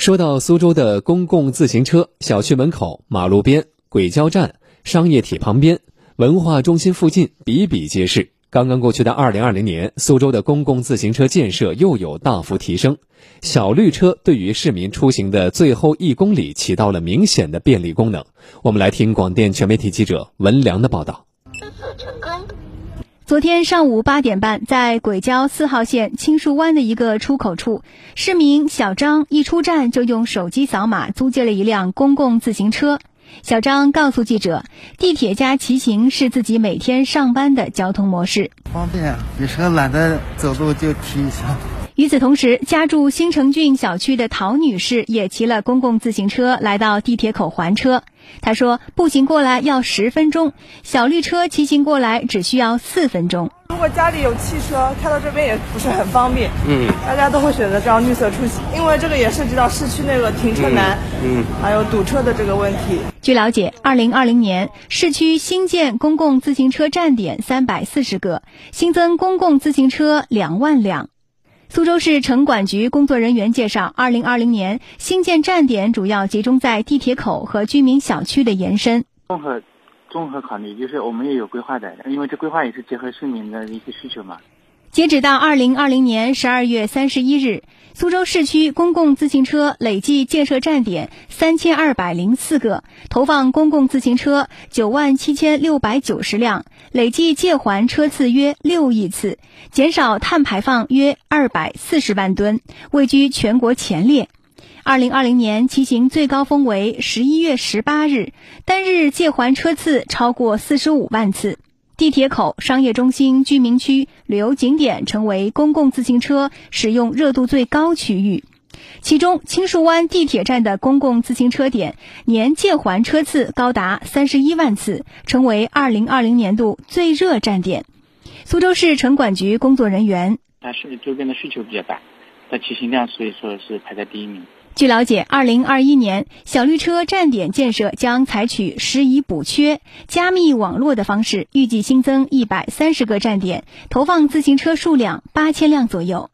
说到苏州的公共自行车，小区门口、马路边、轨交站、商业体旁边、文化中心附近比比皆是。刚刚过去的二零二零年，苏州的公共自行车建设又有大幅提升，小绿车对于市民出行的最后一公里起到了明显的便利功能。我们来听广电全媒体记者文良的报道。昨天上午八点半，在轨交四号线青树湾的一个出口处，市民小张一出站就用手机扫码租借了一辆公共自行车。小张告诉记者：“地铁加骑行是自己每天上班的交通模式，方便。有时候懒得走路就骑一下。”与此同时，家住新城郡小区的陶女士也骑了公共自行车来到地铁口还车。她说：“步行过来要十分钟，小绿车骑行过来只需要四分钟。如果家里有汽车，开到这边也不是很方便。嗯，大家都会选择这样绿色出行，因为这个也涉及到市区那个停车难，嗯，还有堵车的这个问题。”据了解，二零二零年市区新建公共自行车站点三百四十个，新增公共自行车两万辆。苏州市城管局工作人员介绍，二零二零年新建站点主要集中在地铁口和居民小区的延伸。综合综合考虑，就是我们也有规划的，因为这规划也是结合市民的一些需求嘛。截止到二零二零年十二月三十一日，苏州市区公共自行车累计建设站点三千二百零四个，投放公共自行车九万七千六百九十辆，累计借还车次约六亿次，减少碳排放约二百四十万吨，位居全国前列。二零二零年骑行最高峰为十一月十八日，单日借还车次超过四十五万次。地铁口、商业中心、居民区、旅游景点成为公共自行车使用热度最高区域。其中，青树湾地铁站的公共自行车点年借还车次高达三十一万次，成为二零二零年度最热站点。苏州市城管局工作人员：它是周边的需求比较大，它骑行量所以说是排在第一名。据了解，二零二一年小绿车站点建设将采取拾遗补缺、加密网络的方式，预计新增一百三十个站点，投放自行车数量八千辆左右。